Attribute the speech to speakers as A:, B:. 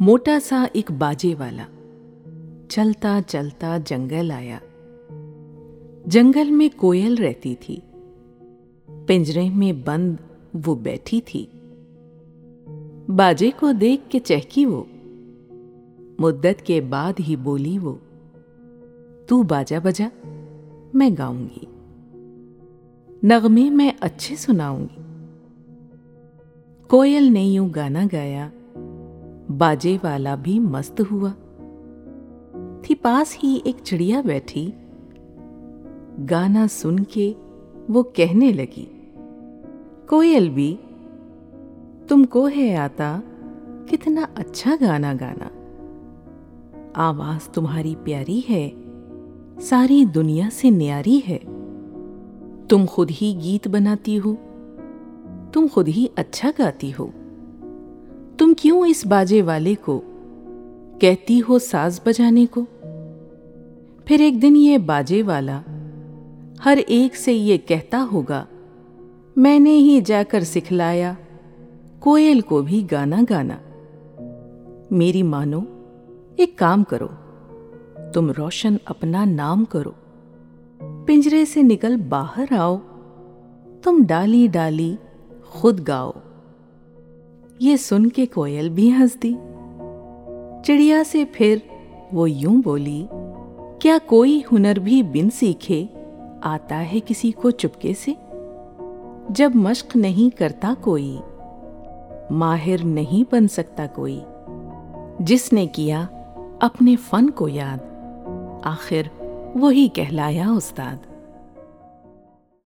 A: موٹا سا ایک باجے والا۔ چلتا چلتا جنگل آیا۔ جنگل میں کوئل رہتی تھی۔ پنجرے میں بند وہ بیٹھی تھی۔ باجے کو دیکھ کے چہکی وہ۔ مدت کے بعد ہی بولی وہ، تو باجا بجا، میں گاؤں گی۔ نغمے میں اچھے سناؤں گی۔ کوئل نے یوں گانا گایا۔ باجے والا بھی مست ہوا۔ تھی پاس ہی ایک چڑیا بیٹھی۔ گانا سن کے وہ کہنے لگی کوئل بھی تم کو ہے آتا، کتنا اچھا گانا گانا۔ آواز تمہاری پیاری ہے، ساری دنیا سے نیاری ہے۔ تم خود ہی گیت بناتی ہو، تم خود ہی اچھا گاتی ہو۔ تم کیوں اس باجے والے کو کہتی ہو ساز بجانے کو؟ پھر ایک دن یہ باجے والا ہر ایک سے یہ کہتا ہوگا، میں نے ہی جا کر سکھلایا، کوئل کو بھی گانا گانا۔ میری مانو، ایک کام کرو، تم روشن اپنا نام کرو۔ پنجرے سے نکل باہر آؤ، تم ڈالی ڈالی خود گاؤ۔ یہ سن کے کوئل بھی ہنس دی چڑیا سے پھر وہ یوں بولی، کیا کوئی ہنر بھی بن سیکھے، آتا ہے کسی کو چپکے سے؟ جب مشق نہیں کرتا کوئی، ماہر نہیں بن سکتا کوئی۔ جس نے کیا اپنے فن کو یاد، آخر وہی کہلایا استاد۔